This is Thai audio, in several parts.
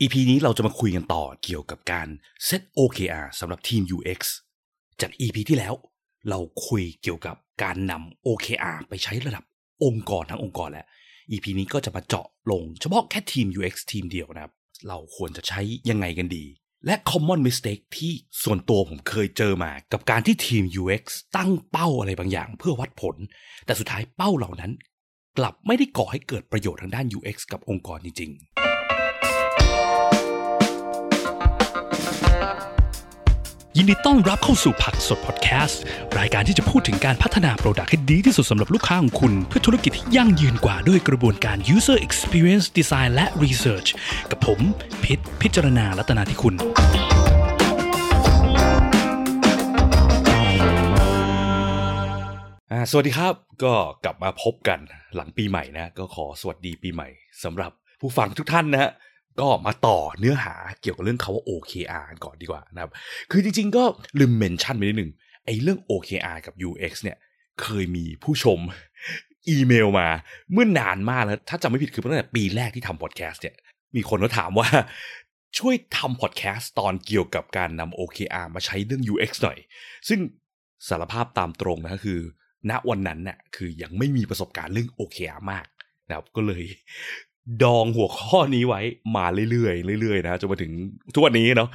EP นี้เราจะมาคุยกันต่อเกี่ยวกับการ set OKR สำหรับทีม UX จาก EP ที่แล้ว เราคุยเกี่ยวกับการนำ OKR ไปใช้ระดับองค์กรทั้งองค์กรแล้ว EP นี้ก็จะมาเจาะลงเฉพาะแค่ทีม UX ทีมเดียวนะครับ เราควรจะใช้ยังไงกันดี และ common mistake ที่ส่วนตัวผมเคยเจอมากับการที่ทีม UX ตั้งเป้าอะไรบางอย่าง เพื่อวัดผล แต่สุดท้ายเป้าเหล่านั้น กลับไม่ได้ก่อให้เกิดประโยชน์ทางด้าน UX กับองค์กรจริง ๆ ยินดีต้อนรับเข้าสู่ผักสดพอดแคสต์ รายการที่จะพูดถึงการพัฒนาโปรดักต์ให้ดีที่สุดสำหรับลูกค้าของคุณ เพื่อธุรกิจที่ยั่งยืนกว่าด้วยกระบวนการ user experience design และ research กับผมพิษพิจารณาลัตนาที่คุณ สวัสดีครับก็กลับมาพบกันหลังปีใหม่นะ ก็ขอสวัสดีปีใหม่สำหรับผู้ฟังทุกท่านนะฮะ ก็มาต่อเนื้อหาเกี่ยวกับเรื่องคาว่า OKR ก่อนดีกว่านะครับ คือจริงๆก็ลืมเมนชั่นไปนิดหนึ่งไอ้เรื่อง OKR กับ UX เนี่ยเคยมีผู้ชมอีเมลมาเมื่อนานมากแล้วถ้าจำไม่ผิดคือตั้งแต่ปีแรกที่ทำพอดแคสต์เนี่ยมีคนก็ถามว่าช่วยทำพอดแคสต์ตอนเกี่ยวกับการนำ OKR มาใช้เรื่อง UX หน่อย ซึ่งสารภาพตามตรงนะคือ ณวันนั้นน่ะคือยังไม่มีประสบการณ์เรื่อง OKR มากนะครับก็เลย ดองหัวข้อนี้ไว้มาเรื่อยๆเรื่อยๆนะจนมาถึงทุกวันนี้เนาะ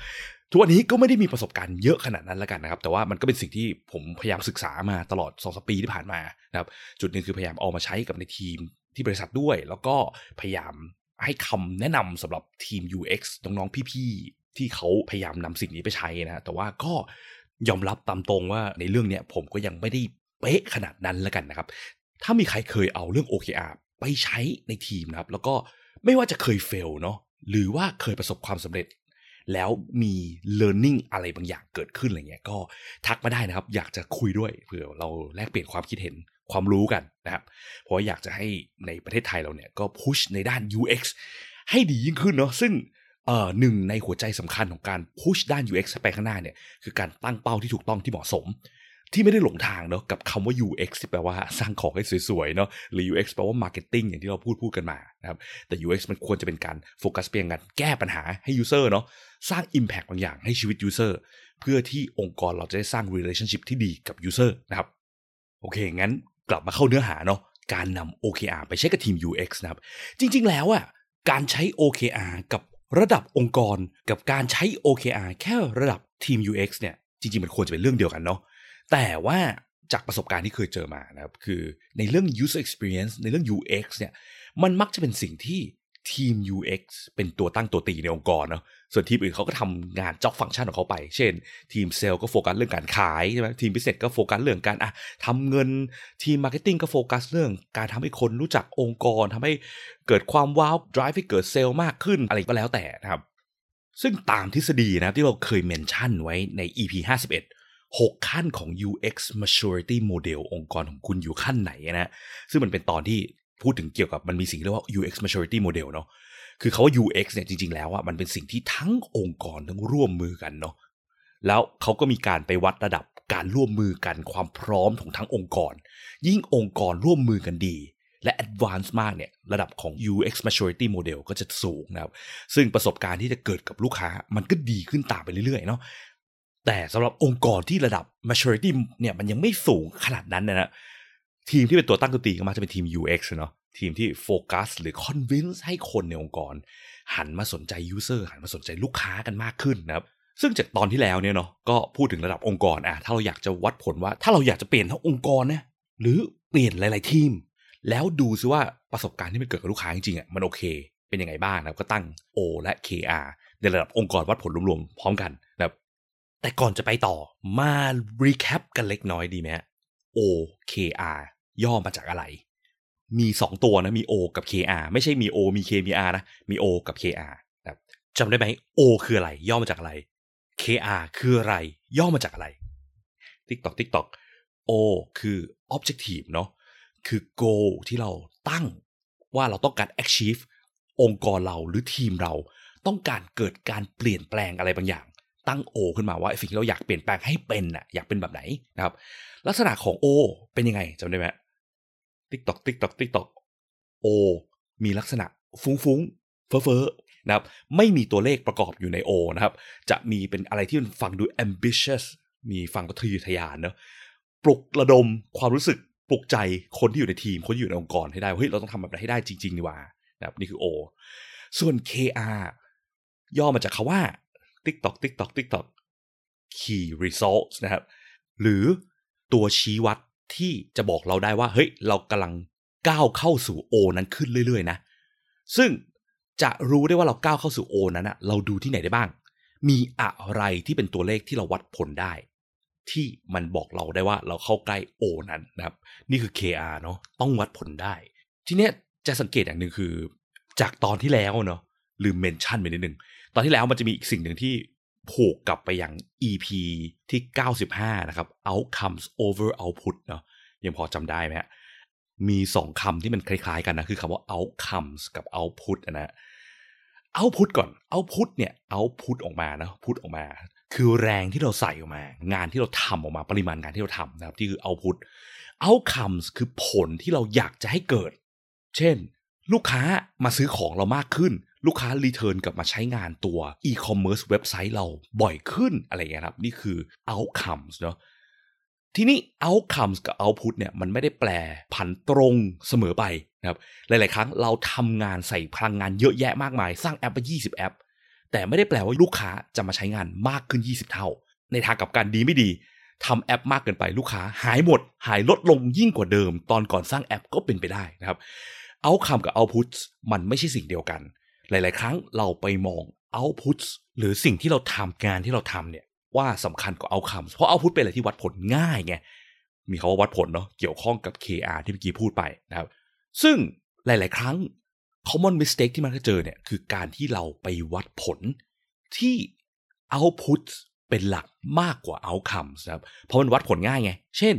ทุกวันนี้ก็ไม่ได้มีประสบการณ์เยอะขนาดนั้นแล้วกันนะครับ แต่ว่ามันก็เป็นสิ่งที่ผมพยายามศึกษามาตลอด2อสปีที่ผ่านมานะครับ จุดหนึ่งคือพยายามเอามาใช้กับในทีมที่บริษัทด้วย แล้วก็พยายามให้คำแนะนำสำหรับทีม UX น้องๆพี่ๆที่เขาพยายามนำสิ่งนี้ไปใช้นะแต่ว่าก็ยอมรับตามตรงว่าในเรื่องเนี้ยผมก็ยังไม่ได้เป๊ะขนาดนั้นแล้วกันนะครับ ถ้ามีใครเคยเอาเรื่อง OKR ไปใช้ในทีมนะครับ แล้วก็ไม่ว่าจะเคยเฟลเนาะหรือว่าเคยประสบความสำเร็จ แล้วมี learning อะไรบางอย่างเกิดขึ้นอะไรเงี้ยก็ทักมาได้นะครับ อยากจะคุยด้วยเผื่อเราแลกเปลี่ยนความคิดเห็นความรู้กันนะครับ เพราะอยากจะให้ในประเทศไทยเราเนี่ยก็พุชในด้าน UX ให้ดียิ่งขึ้นเนาะซึ่งเอ่อหนึ่งในหัวใจสำคัญของการพุชด้าน UX ไปข้างหน้าเนี่ยคือการตั้งเป้าที่ถูกต้องที่เหมาะสม ที่ไม่ได้หลงทางเนาะกับคำว่า UX ที่แปลว่าสร้างของให้สวยๆเนาะหรือ UX แปลว่า Marketing อย่างที่เราพูดพูดกันมานะครับแต่ UX มันควรจะเป็นการโฟกัสเพียงการแก้ปัญหาให้ User เนาะสร้าง Impact บางอย่างให้ชีวิต User เพื่อที่องค์กรเราจะได้สร้าง Relationship ที่ดีกับ User นะครับโอเค งั้นกลับมาเข้าเนื้อหาเนาะการนำ OKR ไปใช้กับทีม UX นะครับจริง ๆ แล้วอะการใช้ OKR กับระดับองค์กร กับการใช้ OKR แค่ระดับทีม UX เนี่ยจริงๆ มันควรจะเป็นเรื่องเดียวกันเนาะ แต่ว่าจากประสบการณ์ที่เคยเจอมานะครับคือในเรื่อง user experience ในเรื่อง UX เนี่ยมันมักจะเป็นสิ่งที่ทีม UX เป็นตัวตั้งตัวตีในองค์กรเนาะส่วนทีมอื่นเขาก็ทำงานจ็อบฟังก์ชันของเขาไป เช่น ทีมเซลล์ก็โฟกัสเรื่องการขายใช่ไหมทีมพิเศษก็โฟกัสเรื่องการอะทำเงินทีม marketing ก็ตติ้งก็โฟกัสเรื่อง การทำให้คนรู้จักองค์กรทำให้เกิดความว้าว drive ให้เกิดเซลล์มากขึ้นอะไรก็แล้วแต่นะครับ ซึ่งตามทฤษฎีนะที่เราเคย mention ไว้ใน EP 51 6 ขั้นของ UX maturity model องค์กรของคุณอยู่ขั้นไหนนะซึ่งมันเป็นตอนที่พูดถึงเกี่ยวกับมันมีสิ่งเรียกว่า UX maturity model เนาะคือเขาว่า UX เนี่ยจริง ๆ แล้วอะมันเป็นสิ่งที่ทั้งองค์กรทั้งร่วมมือกันเนาะแล้วเขาก็มีการไปวัดระดับการร่วมมือกันความพร้อมของทั้งองค์กร ยิ่งองค์กรร่วมมือกันดี และ advance มากเนี่ยระดับของ UX maturity model ก็จะสูงนะครับ ซึ่งประสบการณ์ที่จะเกิดกับลูกค้ามันก็ดีขึ้นตามไปเรื่อยๆเนาะ แต่สำหรับองค์กรที่ระดับ maturity เนี่ยมันยังไม่สูงขนาดนั้นนะนะทีมที่เป็นตัวตั้งตัวตีก็มักจะเป็นทีม UX เนาะทีมที่โฟกัสหรือ convince ให้คนในองค์กร หันมาสนใจ user หันมาสนใจลูกค้ากันมากขึ้นนะครับซึ่งจากตอนที่แล้วเนี่ยเนาะก็พูดถึงระดับองค์กรอะถ้าเราอยากจะวัดผลว่า ถ้าเราอยากจะเปลี่ยนทั้งองค์กรนะหรือเปลี่ยนหลาย ๆ ทีม แล้วดูซิว่าประสบการณ์ที่มันเกิดกับลูกค้าจริงๆอะมันโอเค เป็นยังไงบ้างนะครับก็ตั้ง O และ KR ในระดับองค์กรวัดผลรวมๆพร้อมกัน แต่ก่อนจะไปต่อมา recap กันเล็กน้อยดีไหม OKR ย่อมาจากอะไร มี 2 ตัวนะมี O กับ KR ไม่ใช่มี O มี K มี R นะ มี O กับ KR นะครับจำได้ไหม O คืออะไร ย่อมาจากอะไร KR คืออะไร ย่อมาจากอะไร TikTok TikTok O คือ objective เนาะคือ goal ที่เราตั้งว่าเราต้องการ achieve องค์กรเราหรือทีมเราต้องการเกิดการเปลี่ยนแปลงอะไรบางอย่าง ตั้ง O ขึ้นมาว่าสิ่งที่เราอยากเปลี่ยนแปลงให้เป็นน่ะอยากเป็นแบบไหนนะครับ ลักษณะของ O เป็นยังไงจำได้ไหม TikTok TikTok TikTok O มีลักษณะฟุ้งฟ้งเฟ้อเฟ้อนะครับไม่มีตัวเลขประกอบอยู่ใน O นะครับ จะมีเป็นอะไรที่มันฟังดู ambitious มีฟังก็ทะยอทะยานเนาะปลุกระดมความรู้สึกปลุกใจคนที่อยู่ในทีม คนที่อยู่ในองค์กรให้ได้ว่าเฮ้ยเราต้องทำแบบนั้นให้ได้จริงๆดีกว่านะครับนี่คือ O ส่วน KR ย่อมาจากคาว่า TikTok TikTok TikTok Key Results นะครับ หรือตัวชี้วัดที่จะบอกเราได้ว่า เฮ้ย เรากำลังก้าวเข้าสู่ O นั้นขึ้นเรื่อยๆนะ ซึ่งจะรู้ได้ว่าเราก้าวเข้าสู่ O นั้นอะเราดูที่ไหนได้บ้าง มีอะไรที่เป็นตัวเลขที่เราวัดผลได้ ที่มันบอกเราได้ว่าเราเข้าใกล้ O นั้นนะครับ นี่คือ KR เนาะต้องวัดผลได้ ทีเนี้ยจะสังเกตอย่างหนึ่งคือ จากตอนที่แล้วเนาะลืมเมนชั่นไปนิดนึง ตอนที่แล้วมันจะมีอีกสิ่งหนึ่งที่ผูกกลับไปอยัง EP ที่ 95 นะครับ outcomes over output เนาะยังพอจำได้ไหมฮะมีสองคำที่มันคล้ายๆกันนะ คือคำว่า outcomes กับ output นะ output ก่อน output เนี่ย output ออกมานะพุทออกมา คือแรงที่เราใส่ออกมา งานที่เราทำออกมาปริมาณงานที่เราทำนะครับ ที่คือ output outcomes คือผลที่เราอยากจะให้เกิด เช่น ลูกค้ามาซื้อของเรามากขึ้น ลูกค้ารีเทิร์นกลับมาใช้งานตัว e-commerce เว็บไซต์เราบ่อยขึ้นอะไรเงี้ยครับ นี่คือ outcomes เนาะทีนี้ outcomes กับ output เนี่ยมันไม่ได้แปลผันตรงเสมอไปนะครับหลาย ๆ ครั้งเราทำงานใส่พลังงานเยอะแยะมากมาย สร้างแอปไป 20 แอป แต่ไม่ได้แปลว่าลูกค้าจะมาใช้งานมากขึ้น 20 เท่า ในทางกับการดีไม่ดีทำแอปมากเกินไปลูกค้าหายหมด หายลดลงยิ่งกว่าเดิม ตอนก่อนสร้างแอปก็เป็นไปได้นะครับ outcome กับ output มันไม่ใช่สิ่งเดียวกัน หลาย ๆ ครั้งเราไปมอง output หรือสิ่งที่เราทำงานที่เราทำเนี่ยว่าสำคัญกว่า outcome เพราะ output เป็นอะไรที่วัดผลง่ายไงมีคาว่าวัดผลเนาะเกี่ยวข้องกับ KR ที่เมื่อกี้พูดไปนะครับ ซึ่งหลาย ๆ ครั้ง common mistake ที่มันจะเจอเนี่ยคือการที่เราไปวัดผลที่ output เป็นหลักมากกว่า outcomes นะครับเพราะมันวัดผลง่ายไง เช่น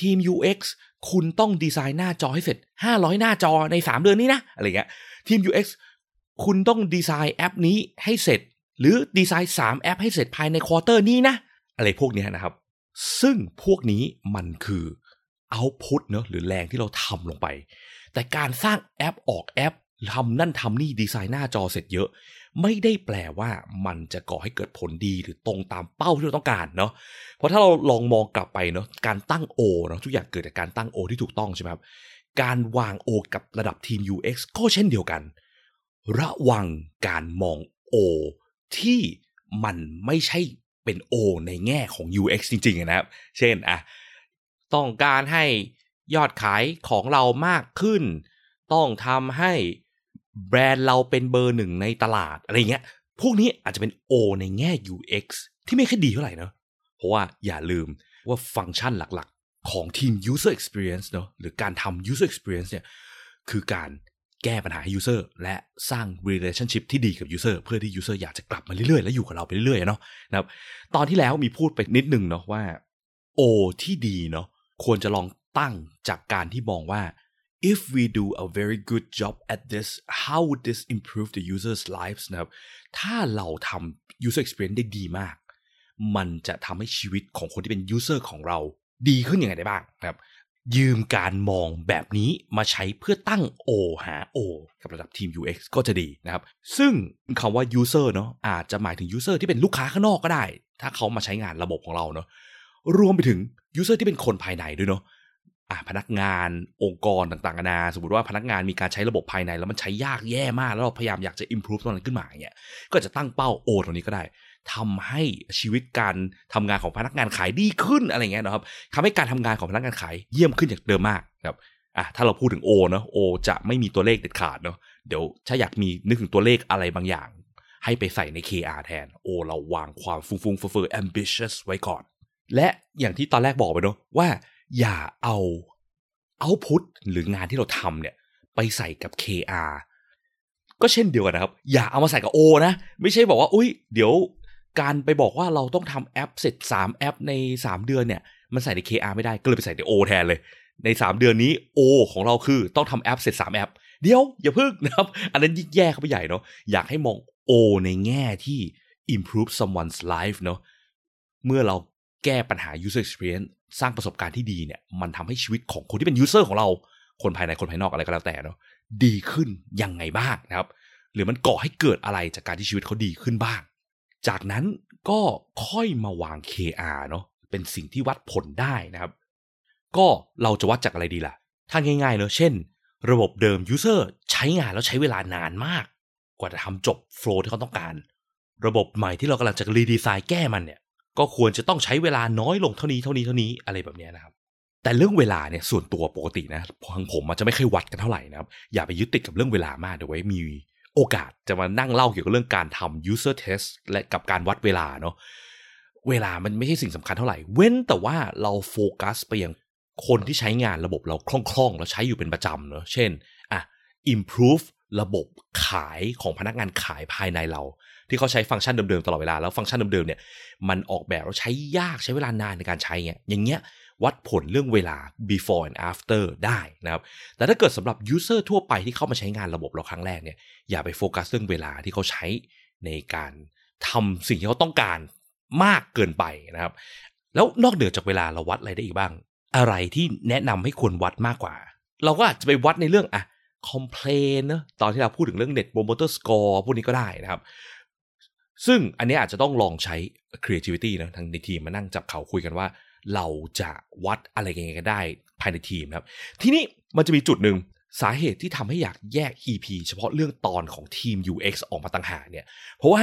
ทีม UX คุณต้องดีไซน์หน้าจอให้เสร็จ 500 หน้าจอใน 3 เดือนนี้นะอะไรเงี้ยทีม UX คุณต้องดีไซน์แอปนี้ให้เสร็จ หรือดีไซน์ 3 แอปให้เสร็จภายใน quarter นี้นะ อะไรพวกนี้นะครับ ซึ่งพวกนี้มันคือ output เนอะหรือแรงที่เราทำลงไป แต่การสร้างแอปออกแอปทำนั่นทำนี่ดีไซน์หน้าจอเสร็จเยอะ ไม่ได้แปลว่ามันจะก่อให้เกิดผลดีหรือตรงตามเป้าที่เราต้องการเนาะเพราะถ้าเราลองมองกลับไปเนาะการตั้ง O เนาะทุกอย่างเกิดจากการตั้ง O ที่ถูกต้องใช่ไหมครับการวาง O กับระดับทีม UX ก็เช่นเดียวกัน ระวังการมอง O ที่มันไม่ใช่เป็น O ในแง่ของ UX จริงๆนะครับ เช่นอะต้องการให้ยอดขายของเรามากขึ้น ต้องทำให้แบรนด์เราเป็นเบอร์หนึ่งในตลาดอะไรเงี้ย พวกนี้อาจจะเป็น O ในแง่ UX ที่ไม่ค่อยดีเท่าไหร่เนาะเพราะว่าอย่าลืมว่าฟังก์ชันหลักๆ ของทีม user experience เนาะหรือการทำ user experience เนี่ยคือการ แก้ปัญหาให้ user และสร้าง relationship ที่ดีกับ user เพื่อที่ user อยากจะกลับมาเรื่อยๆ และอยู่กับเราไปเรื่อยๆเนาะนะครับตอนที่แล้วมีพูดไปนิดนึงเนาะว่า O ที่ดีเนาะควรจะลองตั้งจากการที่มองว่า if we do a very good job at this how would this improve the users lives นะครับถ้าเราทำ user experience ได้ดีมาก มันจะทำให้ชีวิตของคนที่เป็น user ของเราดีขึ้นยังไงได้บ้างนะครับ ยืมการมองแบบนี้มาใช้เพื่อตั้ง O หา O กับระดับทีม UX ก็จะดีนะครับ ซึ่งคำว่า user เนาะอาจจะหมายถึง user ที่เป็นลูกค้าข้างนอกก็ได้ ถ้าเขามาใช้งานระบบของเราเนาะรวมไปถึง user ที่เป็นคนภายในด้วยเนาะอะพนักงานองค์กรต่างๆนานาสมมติว่าพนักงานมีการใช้ระบบภายในแล้วมันใช้ยากแย่มาก แล้วเราพยายามอยากจะ improve ตรงนั้นขึ้นมาอย่างเงี้ยก็จะตั้งเป้า O ตรงนี้ก็ได้ ทำให้ชีวิตการทำงานของพนักงานขายดีขึ้นอะไรเงี้ยนะครับทำให้การทำงานของพนักงานขายเยี่ยมขึ้นจากเดิมมากครับอะถ้าเราพูดถึง O เนาะ O จะไม่มีตัวเลขเด็ดขาดเนาะเดี๋ยวถ้าอยากมีนึกถึงตัวเลขอะไรบางอย่าง ให้ไปใส่ใน KR แทน O เราวางความฟุ้งฟุ้งเฟ้อ ambitious ไว้ก่อน และอย่างที่ตอนแรกบอกไปเนาะว่าอย่าเอา output หรืองานที่เราทำเนี่ยไปใส่กับ KR ก็เช่นเดียวกันนะครับ อย่าเอามาใส่กับ O นะ ไม่ใช่บอกว่า อุ้ยเดี๋ยว การไปบอกว่าเราต้องทำแอปเสร็จ 3 แอปใน 3 เดือนเนี่ย มันใส่ใน KR ไม่ได้ก็เลยไปใส่ใน O แทนเลย ใน 3 เดือนนี้ O ของเราคือต้องทำแอปเสร็จ 3 แอป เดี๋ยวอย่าพึ่งนะครับ อันนั้นยิ่งแย่เข้าไปใหญ่เนาะอยากให้มอง O ในแง่ที่ improve someone's life เนาะเมื่อเราแก้ปัญหา user experience สร้างประสบการณ์ที่ดีเนี่ย มันทำให้ชีวิตของคนที่เป็น user ของเรา คนภายในคนภายนอกอะไรก็แล้วแต่เนาะดีขึ้นยังไงบ้างนะครับ หรือมันก่อให้เกิดอะไรจากการที่ชีวิตเขาดีขึ้นบ้าง จากนั้นก็ค่อยมาวาง KR เนาะเป็นสิ่งที่วัดผลได้นะครับ ก็เราจะวัดจากอะไรดีล่ะถ้าง่ายๆเนอะเช่น ระบบเดิม user ใช้งานแล้วใช้เวลานานมาก กว่าจะทำจบโฟล์ที่เขาต้องการ ระบบใหม่ที่เรากำลังจะรีดีไซน์แก้มันเนี่ยก็ควรจะต้องใช้เวลาน้อยลงเท่านี้เท่านี้เท่านี้อะไรแบบนี้นะครับ แต่เรื่องเวลาเนี่ยส่วนตัวปกตินะทางผมมันจะไม่เคยวัดกันเท่าไหร่นะครับ อย่าไปยึดติดกับเรื่องเวลามากเดี๋ยวไว้มี โอกาสจะมานั่งเล่าเกี่ยวกับเรื่องการทำ user test และกับการวัดเวลาเนาะเวลามันไม่ใช่สิ่งสำคัญเท่าไหร่ เว้นแต่ว่าเราโฟกัสไปยังคนที่ใช้งานระบบเราคล่องๆ แล้วใช้อยู่เป็นประจำเนอะเช่นอะ improve ระบบขายของพนักงานขายภายในเรา ที่เขาใช้ฟังก์ชันเดิมๆตลอดเวลาแล้วฟังก์ชันเดิมๆเนี่ยมันออกแบบแล้วใช้ยากใช้เวลานานในการใช้เงี้ยอย่างเงี้ย วัดผลเรื่องเวลา before and after ได้นะครับแต่ถ้าเกิดสำหรับ user ทั่วไปที่เข้ามาใช้งานระบบเราครั้งแรกเนี่ยอย่าไปโฟกัสเรื่องเวลาที่เขาใช้ในการทำสิ่งที่เขาต้องการมากเกินไปนะครับ แล้วนอกเหนือจากเวลาเราวัดอะไรได้อีกบ้าง อะไรที่แนะนำให้ควรวัดมากกว่า เราก็อาจจะไปวัดในเรื่องอะ complain เนอะตอนที่เราพูดถึงเรื่อง net promoter score พวกนี้ก็ได้นะครับ ซึ่งอันนี้อาจจะต้องลองใช้ creativity นะทางในทีมมานั่งจับเขาคุยกันว่า เราจะวัดอะไรยังไงกันได้ภายในทีมครับ ทีนี้มันจะมีจุดหนึ่งสาเหตุที่ทำให้อยากแยก EP เฉพาะเรื่องตอนของทีม UX ออกมาต่างหากเนี่ย เพราะว่า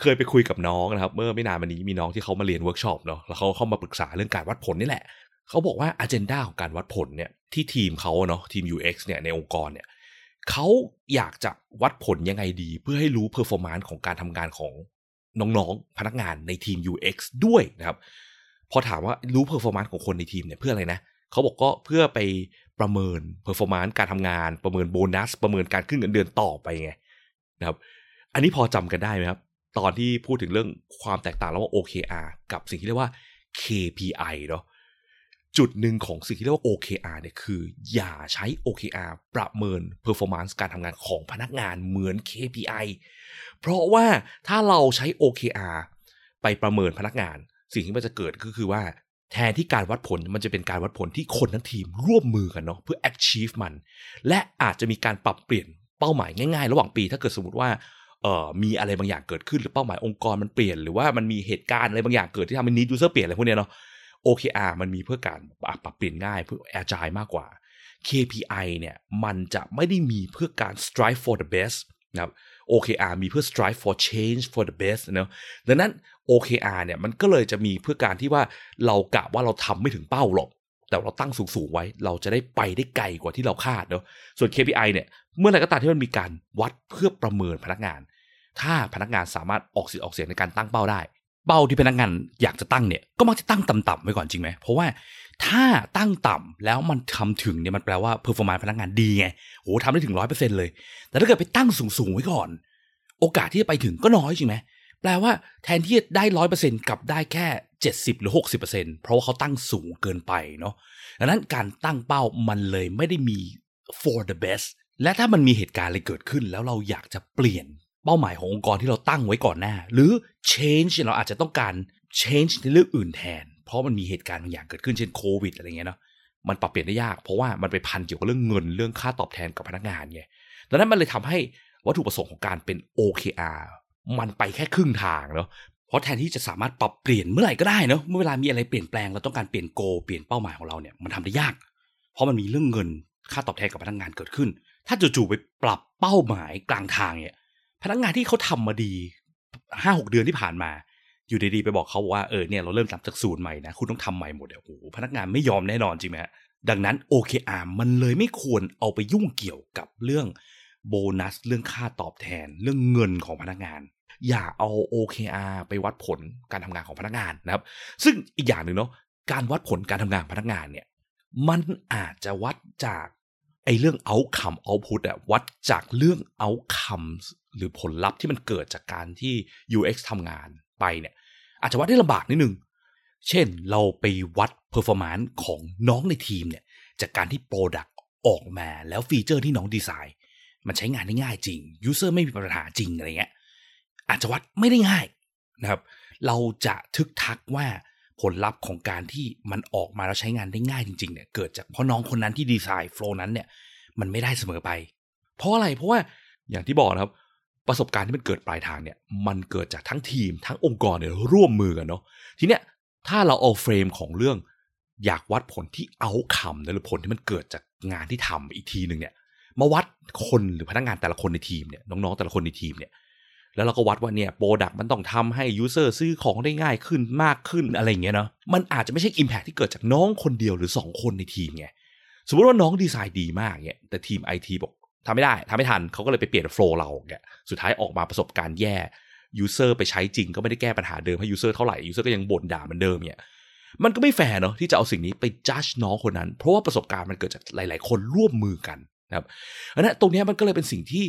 เคยไปคุยกับน้องนะครับ เมื่อไม่นานมานี้มีน้องที่เขามาเรียนเวิร์กช็อปเนาะแล้วเขาเข้ามาปรึกษาเรื่องการวัดผลนี่แหละ เขาบอกว่า a เจนดาของการวัดผลเนี่ยที่ทีมเขาเนาะทีม UX เนี่ยในองค์กรเนี่ยเขาอยากจะวัดผลยังไงดี เพื่อให้รู้ performance ของการทำงานของน้องๆพนักงานในทีม UX ด้วยนะครับ พอถามว่ารู้ performance ของคนในทีมเนี่ยเพื่ออะไรนะเขาบอกก็เพื่อไปประเมิน performance การทำงาน ประเมินโบนัส ประเมินการขึ้นเงินเดือนต่อไปไงนะครับ อันนี้พอจำกันได้ไหมครับ ตอนที่พูดถึงเรื่องความแตกต่างระหว่าง OKR กับสิ่งที่เรียกว่า KPI เนาะจุดหนึ่งของสิ่งที่เรียกว่า OKR เนี่ยคือ อย่าใช้ OKR ประเมิน performance การทำงานของพนักงานเหมือน KPI เพราะว่าถ้าเราใช้ OKR ไปประเมินพนักงาน สิ่งที่มันจะเกิดก็คือว่า แทนที่การวัดผลมันจะเป็นการวัดผลที่คนทั้งทีมร่วมมือกันเนาะเพื่อ achieve มัน และอาจจะมีการปรับเปลี่ยนเป้าหมายง่ายๆ ระหว่างปีถ้าเกิดสมมติว่าเอ่อมีอะไรบางอย่างเกิดขึ้นหรือเป้าหมายองค์กรมันเปลี่ยนหรือว่ามันมีเหตุการณ์อะไรบางอย่างเกิดที่ทำให้ need user เปลี่ยนอะไรพวกเนี้ยเนาะ OKR มันมีเพื่อการปรับเปลี่ยนง่ายเพื่อ agile มากกว่า KPI เนี่ยมันจะไม่ได้มีเพื่อการ strive for the best นะครับ OKR มีเพื่อ strive for change for the best เนะดังนั้น OKR เนี่ยมันก็เลยจะมีเพื่อการที่ว่าเรากะว่าเราทำไม่ถึงเป้าหรอก แต่เราตั้งสูงๆไว้ เราจะได้ไปได้ไกลกว่าที่เราคาดเนาะส่วน KPI เนี่ยเมื่อไรก็ตามที่มันมีการวัดเพื่อประเมินพนักงาน ถ้าพนักงานสามารถออกสิทธิ์ออกเสียงในการตั้งเป้าได้ เป้าที่พนักงานอยากจะตั้งเนี่ยก็มักจะตั้งต่ำๆไว้ก่อนจริงไหมเพราะว่าถ้าตั้งต่ำแล้วมันทำถึงเนี่ยมันแปลว่า performance พนักงานดีไงโหทำได้ถึงร้อยเปอร์เซ็นต์เลย แต่ถ้าเกิดไปตั้งสูงๆไว้ก่อน โอกาสที่จะไปถึงก็น้อยจริงไหม แปลว่าแทนที่จะได้ร้อยเปอร์เซ็นต์กลับได้แค่เจ็ดสิบหรือหกสิบเปอร์เซ็นต์เพราะว่าเขาตั้งสูงเกินไปเนาะดังนั้นการตั้งเป้ามันเลยไม่ได้มี for the best และถ้ามันมีเหตุการณ์อะไรเกิดขึ้น แล้วเราอยากจะเปลี่ยนเป้าหมายขององค์กรที่เราตั้งไว้ก่อนหน้า หรือ change เราอาจจะต้องการ change ในเรื่องอื่นแทน เพราะมันมีเหตุการณ์บางอย่างเกิดขึ้นเช่นโควิดอะไรเงี้ยเนาะมันปรับเปลี่ยนได้ยาก เพราะว่ามันไปพันเกี่ยวกับเรื่องเงินเรื่องค่าตอบแทนกับพนักงานไงดังนั้นมันเลยทำให้วัตถุประสงค์ของการเป็น OKR มันไปแค่ครึ่งทางเนาะเพราะแทนที่จะสามารถปรับเปลี่ยนเมื่อไหร่ก็ได้เนาะเมื่อเวลามีอะไรเปลี่ยนแปลงเราต้องการเปลี่ยนโก เปลี่ยนเป้าหมายของเราเนี่ยมันทำได้ยาก เพราะมันมีเรื่องเงินค่าตอบแทนกับพนักงานเกิดขึ้น ถ้าจู่ๆไปปรับเป้าหมายกลางทางเนี่ยพนักงานที่เขาทำมาดีห้าหกเดือนที่ผ่านมา อยู่ดีๆไปบอกเขาว่าเออเนี่ยเราเริ่มนับจากศูนย์ใหม่นะคุณต้องทำใหม่หมดเดี๋ยวโอ้พนักงานไม่ยอมแน่นอนจริงไหมฮะดังนั้น OKR มันเลยไม่ควรเอาไปยุ่งเกี่ยวกับเรื่อง โบนัส เรื่องค่าตอบแทนเรื่องเงินของพนักงาน อย่าเอา OKR ไปวัดผลการทำงานของพนักงานนะครับ ซึ่งอีกอย่างหนึ่งเนาะการวัดผลการทำงานพนักงานเนี่ยมันอาจจะวัดจากไอ้เรื่อง outcome output อะวัดจากเรื่อง outcome หรือผลลัพธ์ที่มันเกิดจากการที่ UX ทำงานไปเนี่ยอาจจะวัดได้ลำบากนิดนึง เช่นเราไปวัด performance ของน้องในทีมเนี่ยจากการที่ Product ออกมาแล้วฟีเจอร์ที่น้องดีไซน์ มันใช้งานได้ง่ายจริง User ไม่มีปัญหาจริงอะไรเงี้ยอาจจะวัดไม่ได้ง่ายนะครับ เราจะทึกทักว่าผลลัพธ์ของการที่มันออกมาแล้วใช้งานได้ง่ายจริงๆเนี่ยเกิดจากเพราะน้องคนนั้นที่ดีไซน์โฟล์นั้นเนี่ยมันไม่ได้เสมอไป เพราะอะไรเพราะว่าอย่างที่บอกนะครับ ประสบการณ์ที่มันเกิดปลายทางเนี่ย มันเกิดจากทั้งทีมทั้งองค์กรเนี่ยร่วมมือกันเนาะทีเนี้ยถ้าเราเอาเฟรมของเรื่อง อยากวัดผลที่เอาคำหรือผลที่มันเกิดจากงานที่ทำอีกทีหนึ่งเนี่ย มาวัดคนหรือพนักงานแต่ละคนในทีมเนี่ยน้องๆแต่ละคนในทีมเนี่ยแล้วเราก็วัดว่าเนี่ย product มันต้องทำให้ user ซื้อของได้ง่ายขึ้นมากขึ้นอะไรอย่างเงี้ยเนาะมันอาจจะไม่ใช่ Impact ที่เกิดจากน้องคนเดียวหรือ 2 คนในทีมไงสมมติว่าน้องดีไซน์ดีมากเนี่ยแต่ทีมไอทีบอกทำไม่ได้ทำไม่ทันเขาก็เลยไปเปลี่ยน flow เราเนี่ยสุดท้ายออกมาประสบการณ์แย่ user ไปใช้จริงก็ไม่ได้แก้ปัญหาเดิมให้ user เท่าไหร่ user ก็ยังบ่นด่าเหมือนเดิมเนี่ยมันก็ไม่แฟร์เนาะที่จะเอาสิ่งนี้ไปวัดน้องคนนั้น เพราะว่าประสบการณ์มันเกิดจากหลาย ๆ คนร่วมมือกัน นะครับอันนั้นตรงนี้มันก็เลยเป็นสิ่งที่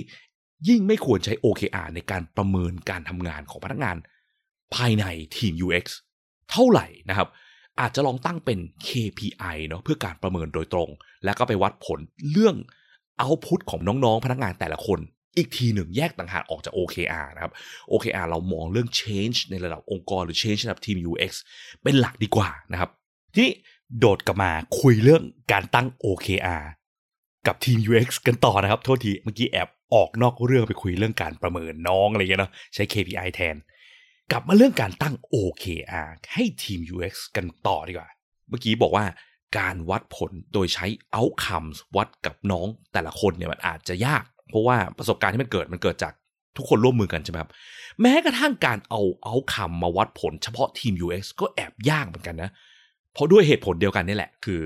ยิ่งไม่ควรใช้ OKR ในการประเมินการทำงานของพนักงาน ภายในทีม UX เท่าไหร่นะครับ อาจจะลองตั้งเป็น KPI เนาะเพื่อการประเมินโดยตรง แล้วก็ไปวัดผลเรื่องเอาพุตของน้องๆ พนักงานแต่ละคน อีกทีหนึ่งแยกต่างหากออกจาก OKR นะครับ OKR เรามองเรื่อง change ในระดับองค์กรหรือ change ในระดับทีม UX เป็นหลักดีกว่านะครับ ที่โดดกลับมาคุยเรื่องการตั้ง OKR กับทีม UX กันต่อนะครับ โทษที เมื่อกี้แอบออกนอกเรื่องไปคุยเรื่องการประเมินน้องอะไรเงี้ยเนาะใช้ KPI แทน กลับมาเรื่องการตั้ง OKR ให้ทีม UX กันต่อดีกว่า เมื่อกี้บอกว่าการวัดผลโดยใช้ outcomes วัดกับน้องแต่ละคนเนี่ยมันอาจจะยาก เพราะว่าประสบการณ์ที่มันเกิดมันเกิดจากทุกคนร่วมมือกันใช่ไหมครับ แม้กระทั่งการเอา outcome มาวัดผลเฉพาะทีม UX ก็แอบยากเหมือนกันนะ เพราะด้วยเหตุผลเดียวกันนี่แหละ คือ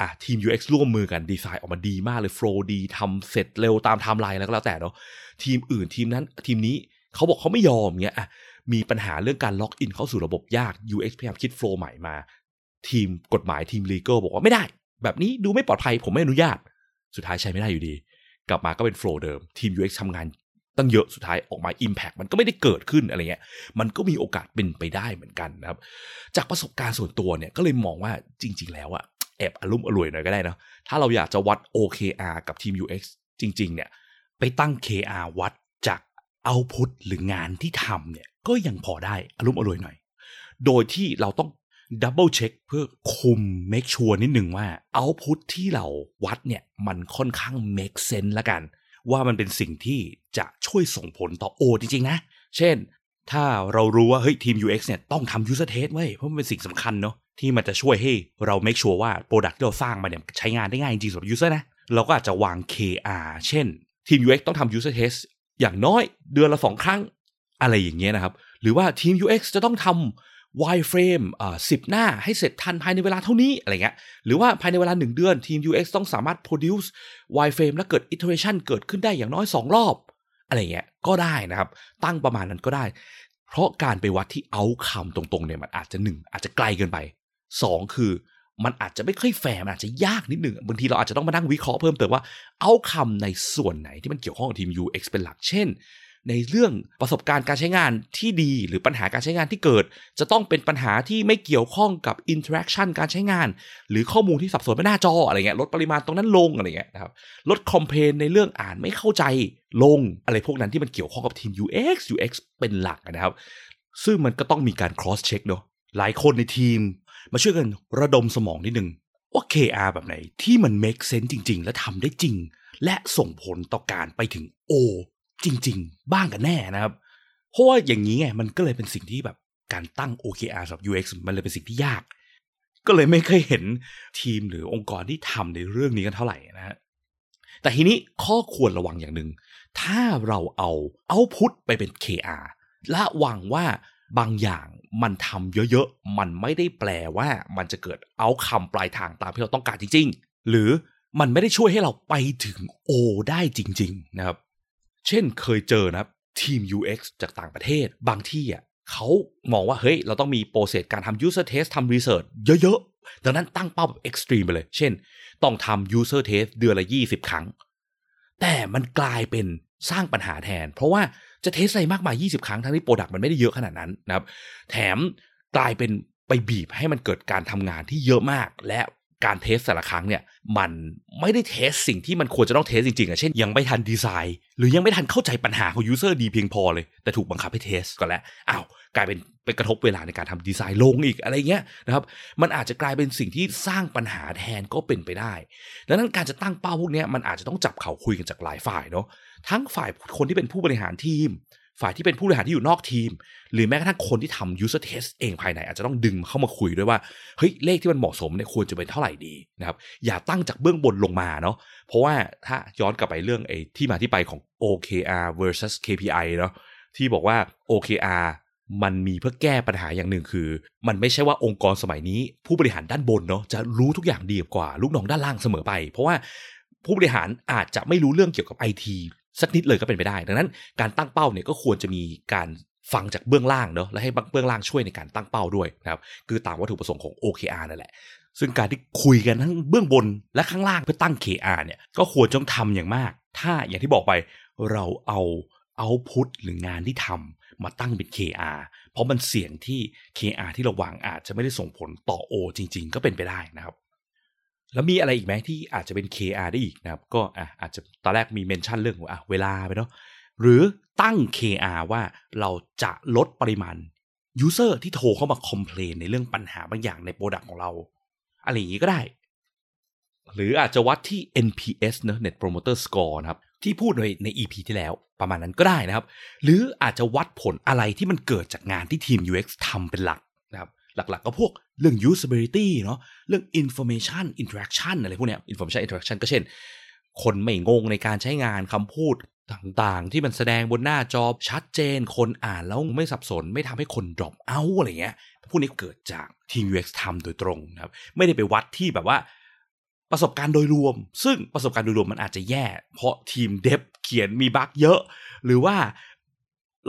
อะทีม UX ร่วมมือกันดีไซน์ออกมาดีมากเลย flow ดีทำเสร็จเร็วตามไทม์ไลน์แล้วก็แล้วแต่เนาะทีมอื่นทีมนั้นทีมนี้เขาบอกเขาไม่ยอมเงี้ยอะมีปัญหาเรื่องการ login เข้าสู่ระบบยาก UX พยายามคิด flow ใหม่มา ทีมกฎหมายทีม legal บอกว่าไม่ได้ แบบนี้ดูไม่ปลอดภัยผมไม่อนุญาต สุดท้ายใช้ไม่ได้อยู่ดี กลับมาก็เป็น flow เดิมทีม UX ทำงานตั้งเยอะสุดท้ายออกมา Impact มันก็ไม่ได้เกิดขึ้นอะไรเงี้ย มันก็มีโอกาสเป็นไปได้เหมือนกันนะครับ จากประสบการณ์ส่วนตัวเนี่ยก็เลยมองว่าจริง ๆ แล้วอะ แอบอะลุ่มอล่วยหน่อยก็ได้นะถ้าเราอยากจะวัด OKR กับทีม UX จริง ๆ เนี่ย ไปตั้ง KR วัดจาก output หรืองานที่ทำเนี่ย ก็ยังพอได้อะลุ่มอล่วยหน่อย โดยที่เราต้อง double check เพื่อคุม make sure นิดหนึ่งว่า output ที่เราวัดเนี่ย มันค่อนข้าง make sense ละกัน ว่ามันเป็นสิ่งที่จะช่วยส่งผลต่อโอจริง ๆ นะ เช่น ถ้าเรารู้ว่าเฮ้ยทีม UX เนี่ยต้องทำ user test ไว้เพราะมันเป็นสิ่งสำคัญเนาะ ที่มันจะช่วยให้เรา make sure ว่า product ที่เราสร้างมาเนี่ยใช้งานได้ง่ายจริงๆสำหรับ user นะเราก็อาจจะวาง KR เช่นทีม UX ต้องทำ user test อย่างน้อยเดือนละสองครั้งอะไรอย่างเงี้ยนะครับ หรือว่าทีม UX จะต้องทำ wireframe อ่าสิบหน้าให้เสร็จทันภายในเวลาเท่านี้อะไรเงี้ยหรือว่าภายในเวลาหนึ่งเดือนทีม UX ต้องสามารถ produce wireframe และเกิด iteration เกิดขึ้นได้อย่างน้อยสองรอบ อะไรเงี้ยก็ได้นะครับ ตั้งประมาณนั้นก็ได้ เพราะการไปวัดที่เอาคำตรงๆเนี่ยมันอาจจะหนึ่งอาจจะไกลเกินไป สองคือ มันอาจจะไม่ค่อยแฟร์มันอาจจะยากนิดหนึ่งบางทีเราอาจจะต้องมานั่งวิเคราะห์เพิ่มเติมว่าเอาคำในส่วนไหนที่มันเกี่ยวข้องกับทีม UX เป็นหลักเช่น ในเรื่องประสบการณ์การใช้งานที่ดีหรือปัญหาการใช้งานที่เกิด จะต้องเป็นปัญหาที่ไม่เกี่ยวข้องกับ interaction การใช้งาน หรือข้อมูลที่สับสนบนหน้าจออะไรเงี้ยลดปริมาณตรงนั้นลงอะไรเงี้ยนะครับลด complain ในเรื่องอ่านไม่เข้าใจลงอะไรพวกนั้นที่มันเกี่ยวข้องกับทีม UX UX เป็นหลักนะครับซึ่งมันก็ต้องมีการ cross check เนาะหลายคนในทีม มาช่วยกันระดมสมองนิดนึงว่า KR แบบไหนที่มัน make sense จริง ๆ และทำได้จริง และส่งผลต่อการไปถึง O จริง ๆ บ้างกันแน่นะครับ เพราะว่าอย่างนี้ไงมันก็เลยเป็นสิ่งที่แบบการตั้ง OKR สำหรับ UX มันเลยเป็นสิ่งที่ยาก ก็เลยไม่เคยเห็นทีมหรือองค์กรที่ทำในเรื่องนี้กันเท่าไหร่นะฮะแต่ทีนี้ข้อควรระวังอย่างหนึ่ง ถ้าเราเอาเอาพุทไปเป็น KR และหวังว่า บางอย่างมันทำเยอะๆ มันไม่ได้แปลว่ามันจะเกิดเอาคำปลายทางตามที่เราต้องการจริง ๆ หรือมันไม่ได้ช่วยให้เราไปถึง O ได้จริง ๆ นะครับ เช่นเคยเจอนะครับทีม UX จากต่างประเทศ บางที่อะเขามองว่า เฮ้ย เราต้องมี process การทำ user test ทำ research เยอะๆ ดังนั้นตั้งเป้าแบบ extreme ไปเลย เช่น ต้องทำ user test เดือนละ 20 ครั้ง แต่มันกลายเป็น สร้างปัญหาแทน เพราะว่าจะ test อะไรมากมาย 20 ครั้งทั้งที่ product มันไม่ได้เยอะขนาดนั้นนะครับแถมกลายเป็นไปบีบให้มันเกิดการทำงานที่เยอะมาก และการ test แต่ละครั้งเนี่ยมันไม่ได้ test สิ่งที่มันควรจะต้อง test จริงๆอะเช่นยังไม่ทันดีไซน์ หรือยังไม่ทันเข้าใจปัญหาของ user ดีเพียงพอเลย แต่ถูกบังคับให้ test ก็แล้วอ้าวกลายเป็นไปกระทบเวลาในการทำดีไซน์ลงอีกอะไรเงี้ยนะครับมันอาจจะกลายเป็นสิ่งที่สร้างปัญหาแทนก็เป็นไปได้ ดังนั้นการจะตั้งเป้าพวกเนี้ยมันอาจจะต้องจับเข่าคุยกันจากหลายฝ่ายเนาะ ทั้งฝ่ายคนที่เป็นผู้บริหารทีม ฝ่ายที่เป็นผู้บริหารที่อยู่นอกทีม หรือแม้กระทั่งคนที่ทำ user test เองภายใน อาจจะต้องดึงเข้ามาคุยด้วยว่าเฮ้ยเลขที่มันเหมาะสมเนี่ยควรจะเป็นเท่าไหร่ดีนะครับอย่าตั้งจากเบื้องบนลงมาเนาะเพราะว่าถ้าย้อนกลับไปเรื่องไอ้ที่มาที่ไปของ OKR versus KPI เนาะที่บอกว่า OKR มันมีเพื่อแก้ปัญหาอย่างหนึ่งคือ มันไม่ใช่ว่าองค์กรสมัยนี้ ผู้บริหารด้านบนเนาะจะรู้ทุกอย่างดีกว่า ลูกน้องด้านล่างเสมอไป เพราะว่าผู้บริหารอาจจะไม่รู้เรื่องเกี่ยวกับไอที สักนิดเลยก็เป็นไปได้ ดังนั้นการตั้งเป้าเนี่ยก็ควรจะมีการฟังจากเบื้องล่างเนาะและให้เบื้องล่างช่วยในการตั้งเป้าด้วยนะครับคือตามวัตถุประสงค์ของ OKR นั่นแหละ ซึ่งการที่คุยกันทั้งเบื้องบนและข้างล่างเพื่อตั้ง KR เนี่ยก็ควรต้องทำอย่างมาก ถ้าอย่างที่บอกไปเราเอาเอาพุทหรืองานที่ทำมาตั้งเป็น KR เพราะมันเสี่ยงที่ KR ที่เราวางอาจจะไม่ได้ส่งผลต่อ O จริง ๆ ก็เป็นไปได้นะครับ แล้วมีอะไรอีกไหมที่อาจจะเป็น KR ได้อีกนะครับ ก็อะอาจจะตอนแรกมี mention เรื่องอะเวลาไปเนาะหรือตั้ง KR ว่าเราจะลดปริมาณ User ที่โทรเข้ามา complain ในเรื่องปัญหาบางอย่างใน product ของเรา อะไรอย่างนี้ก็ได้ หรืออาจจะวัดที่ NPS เนอะ Net Promoter Score นะครับ ที่พูดในใน EP ที่แล้วประมาณนั้นก็ได้นะครับ หรืออาจจะวัดผลอะไรที่มันเกิดจากงานที่ทีม UX ทำเป็นหลัก หลักๆ ก็พวกเรื่อง usability เนาะเรื่อง information interaction อะไรพวกเนี้ย information interaction ก็เช่น คนไม่งงในการใช้งานคำพูดต่างๆ ที่มันแสดงบนหน้าจอชัดเจน คนอ่านแล้วไม่สับสน ไม่ทำให้คน drop out อะไรเงี้ยพวกนี้เกิดจากทีม UX ทำโดยตรงนะครับ ไม่ได้ไปวัดที่แบบว่าประสบการณ์โดยรวม ซึ่งประสบการณ์โดยรวมมันอาจจะแย่ เพราะทีมเดฟเขียนมีบั๊กเยอะ หรือว่า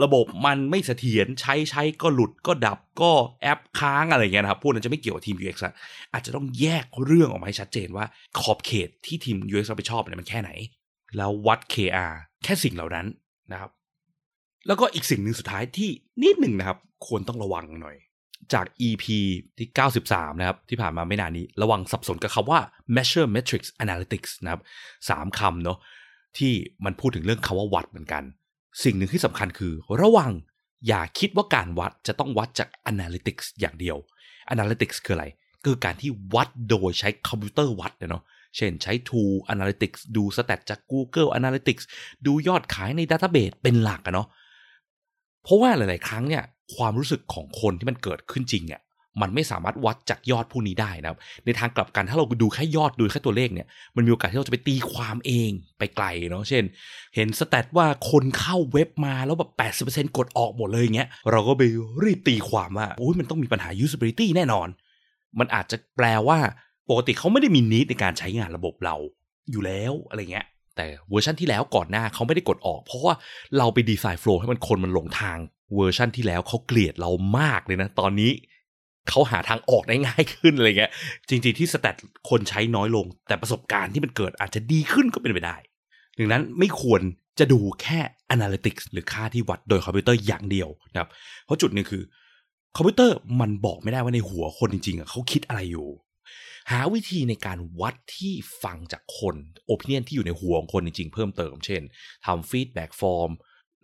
ระบบมันไม่เสถียรใช้ใช้ก็หลุดก็ดับก็แอปค้างอะไรเงี้ยนะครับพวกนั้นจะไม่เกี่ยวกับทีม UX อะอาจจะต้องแยกเรื่องออกมาให้ชัดเจนว่าขอบเขตที่ทีม UX รับผิดชอบเนี่ยมันแค่ไหน แล้ววัด KR แค่สิ่งเหล่านั้นนะครับ แล้วก็อีกสิ่งหนึ่งสุดท้ายที่นิดหนึ่งนะครับ ควรต้องระวังหน่อย จาก EP ที่ 93 นะครับ ที่ผ่านมาไม่นานนี้ ระวังสับสนกับคำว่า measure metrics analytics นะครับสามคำเนาะที่มันพูดถึงเรื่องคาว่าวัดเหมือนกัน สิ่งหนึ่งที่สำคัญคือ ระวังอย่าคิดว่าการวัดจะต้องวัดจาก analytics อย่างเดียว analytics คืออะไร คือการที่วัดโดยใช้คอมพิวเตอร์วัดเนาะเช่นใช้ Tool Analytics ดูสแตทจาก Google Analytics ดูยอดขายใน Database เป็นหลักอะเนาะเพราะว่าหลาย ๆ ครั้งเนี่ยความรู้สึกของคนที่มันเกิดขึ้นจริงอะ มันไม่สามารถวัดจากยอดผู้นี้ได้นะครับ ในทางกลับกันถ้าเราดูแค่ยอดดูแค่ตัวเลขเนี่ยมันมีโอกาสที่เราจะไปตีความเองไปไกลเนาะเช่น เห็น stat ว่าคนเข้าเว็บมาแล้วแบบ 80%กดออกหมดเลยอย่างเงี้ยเราก็ไปรีบตีความว่าโอ้ยมันต้องมีปัญหา usability แน่นอน มันอาจจะแปลว่าปกติเขาไม่ได้มี need ในการใช้งานระบบเราอยู่แล้วอะไรเงี้ยแต่เวอร์ชันที่แล้วก่อนหน้าเขาไม่ได้กดออก เพราะว่าเราไปดีไซน์ flow ให้มันคนมันหลงทางเวอร์ชันที่แล้วเขาเกลียดเรามากเลยนะ ตอนนี้ เขาหาทางออกได้ง่ายขึ้นอะไรเงี้ย จริงๆที่ stat คนใช้น้อยลง แต่ประสบการณ์ที่มันเกิดอาจจะดีขึ้นก็เป็นไปได้ ดังนั้นไม่ควรจะดูแค่ analytics หรือค่าที่วัดโดยคอมพิวเตอร์อย่างเดียวนะครับ เพราะจุดหนึ่งคือ คอมพิวเตอร์มันบอกไม่ได้ว่าในหัวคนจริงๆเขาคิดอะไรอยู่ หาวิธีในการวัดที่ฟังจากคน opinion ที่อยู่ในหัวของคนจริงๆ เพิ่มเติม เช่นทำ feedback form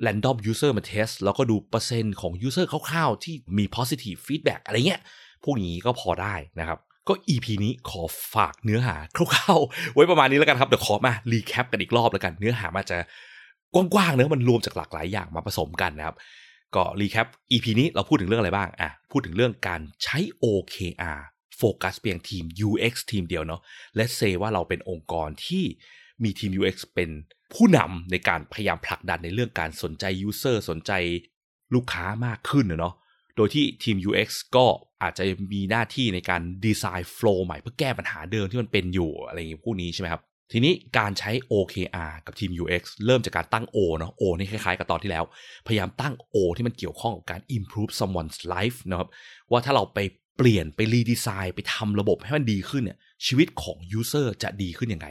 random user มา test แล้วก็ดูเปอร์เซ็นต์ของ user คร่าวๆ ที่มี positive feedback อะไรเงี้ย พวกนี้ก็พอได้นะครับ ก็ EP นี้ขอฝากเนื้อหาคร่าวๆ ไว้ประมาณนี้แล้วกันครับ เดี๋ยวขอมา recap กันอีกรอบแล้วกัน เนื้อหาอาจจะกว้างๆเนื้อมันรวมจากหลากหลายอย่างมาผสมกันนะครับก็ recap EP นี้เราพูดถึงเรื่องอะไรบ้างอะพูดถึงเรื่องการใช้ OKR โฟกัสเพียงทีม UX ทีมเดียวเนาะ let's say ว่าเราเป็นองค์กรที่มีทีม UX เป็น ผู้นำในการพยายามผลักดันในเรื่องการสนใจ User สนใจลูกค้ามากขึ้นเนาะโดยที่ทีม UX ก็อาจจะมีหน้าที่ในการดีไซน์โฟล์ใหม่เพื่อแก้ปัญหาเดิมที่มันเป็นอยู่อะไรอย่างนี้พวกนี้ใช่ไหมครับทีนี้การใช้ OKR กับทีม UX เริ่มจากการตั้ง O เนาะ O นี่คล้ายๆ กับตอนที่แล้ว พยายามตั้ง O ที่มันเกี่ยวข้องกับการ improve someone's life นะครับ ว่าถ้าเราไปเปลี่ยนไปรีดีไซน์ไปทำระบบให้มันดีขึ้นเนี่ยชีวิตของ user จะดีขึ้นยังไง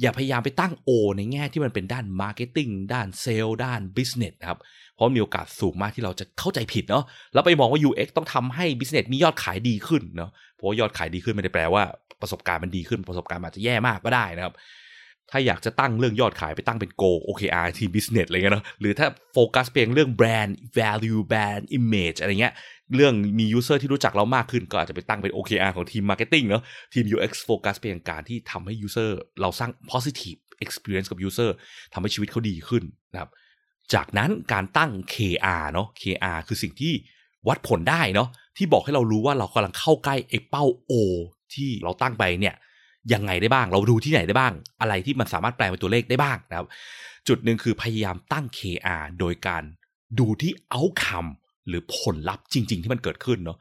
อย่าพยายามไปตั้ง O ในแง่ที่มันเป็นด้าน marketing ด้าน sales ด้าน business นะครับ เพราะมีโอกาสสูงมากที่เราจะเข้าใจผิดเนาะแล้วไปมองว่า UX ต้องทำให้ business มียอดขายดีขึ้นเนาะเพราะยอดขายดีขึ้นไม่ได้แปลว่าประสบการณ์มันดีขึ้นประสบการณ์อาจจะแย่มากก็ได้นะครับถ้าอยากจะตั้งเรื่องยอดขายไปตั้งเป็น Go OKR ทีม Business อะไรเงี้ยเนาะหรือถ้าโฟกัสเพียงเรื่อง Brand Value Brand Image อะไรเงี้ย เรื่องมี User ที่รู้จักเรามากขึ้น ก็อาจจะไปตั้งเป็น OKR ของทีม Marketing เนาะทีม UX โฟกัสเพียงการที่ทำให้ User เราสร้าง positive experience กับ User ทำให้ชีวิตเขาดีขึ้นนะครับจากนั้นการตั้ง KR เนาะ KR คือสิ่งที่วัดผลได้เนาะที่บอกให้เรารู้ว่าเรากำลังเข้าใกล้ไอ้เป้า O ที่เราตั้งไปเนี่ยยังไงได้บ้าง เราดูที่ไหนได้บ้าง อะไรที่มันสามารถแปลเป็นตัวเลขได้บ้างนะครับ จุดหนึ่งคือพยายามตั้ง KR โดยการดูที่ outcome หรือผลลัพธ์จริง ๆ ที่มันเกิดขึ้นเนาะ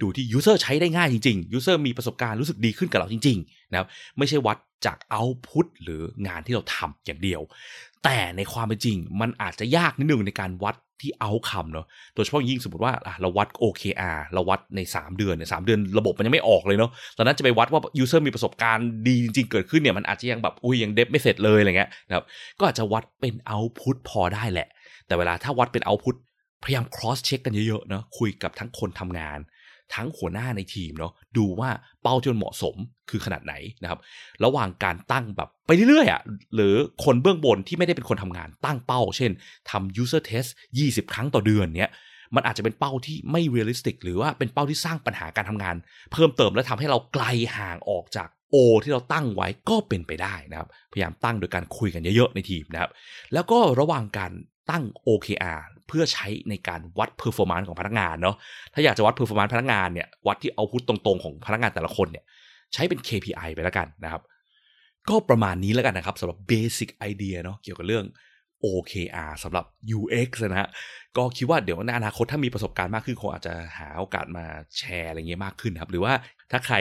ดูที่ user ใช้ได้ง่ายจริงๆ user มีประสบการณ์รู้สึกดีขึ้นกับเราจริงๆนะครับไม่ใช่วัดจาก output หรืองานที่เราทำอย่างเดียว แต่ในความเป็นจริง มันอาจจะยากนิดนึงในการวัดที่ outcome เนาะโดยเฉพาะยิ่งสมมติว่าเราวัด OKR เราวัดใน 3 เดือนเนี่ยสเดือนระบบมันยังไม่ออกเลยเนาะตอนนั้นจะไปวัดว่า user มีประสบการณ์ดีจริงๆ เกิดขึ้นเนี่ยมันอาจจะยังแบบอุ้ยยังเดฟไม่เสร็จเลยอะไรเงี้ยนะครับก็อาจจะวัดเป็น output พอได้แหละ แต่เวลาถ้าวัดเป็น output พ พยายาม cross check กันเยอะๆเนาะคุยกับทั้งคนทำงาน ทั้งหัวหน้าในทีมเนาะดูว่าเป้าที่มันเหมาะสมคือขนาดไหนนะครับระหว่างการตั้งแบบไปเรื่อยๆอะ่ะหรือคนเบื้องบนที่ไม่ได้เป็นคนทำงานตั้งเป้า เช่นทำ user test 20 ครั้งต่อเดือนเนี้ยมันอาจจะเป็นเป้าที่ไม่ realistic หรือว่าเป็นเป้าที่สร้างปัญหาการทำงาน เพิ่มเติมและทำให้เราไกลห่างออกจาก O ที่เราตั้งไว้ก็เป็นไปได้นะครับ พยายามตั้งโดยการคุยกันเยอะๆในทีมนะครับ แล้วก็ระหว่างการ ตั้ง OKR เพื่อใช้ในการวัด performance ของพนักงานเนาะถ้าอยากจะวัด performance พนักงานเนี่ยวัดที่เอาพุตตรงๆของพนักงานแต่ละคนเนี่ยใช้เป็น KPI ไปแล้วกันนะครับ ก็ประมาณนี้แล้วกันนะครับสำหรับ basic idea เนาะเกี่ยวกับเรื่อง OKR สำหรับ UX นะฮะก็คิดว่าเดี๋ยวในอนาคตถ้ามีประสบการณ์มากขึ้นคงอาจจะหาโอกาสมาแชร์อะไรเงี้ยมากขึ้นครับ หรือว่าถ้าใคร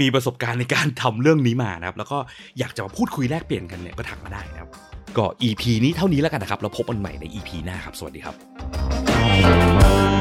มีประสบการณ์ในการทำเรื่องนี้มานะครับ แล้วก็อยากจะมาพูดคุยแลกเปลี่ยนกันเนี่ยก็ทักมาได้นะครับ ก็ EP นี้เท่านี้แล้วกันนะครับ แล้วพบกันใหม่ใน EP หน้าครับ สวัสดีครับ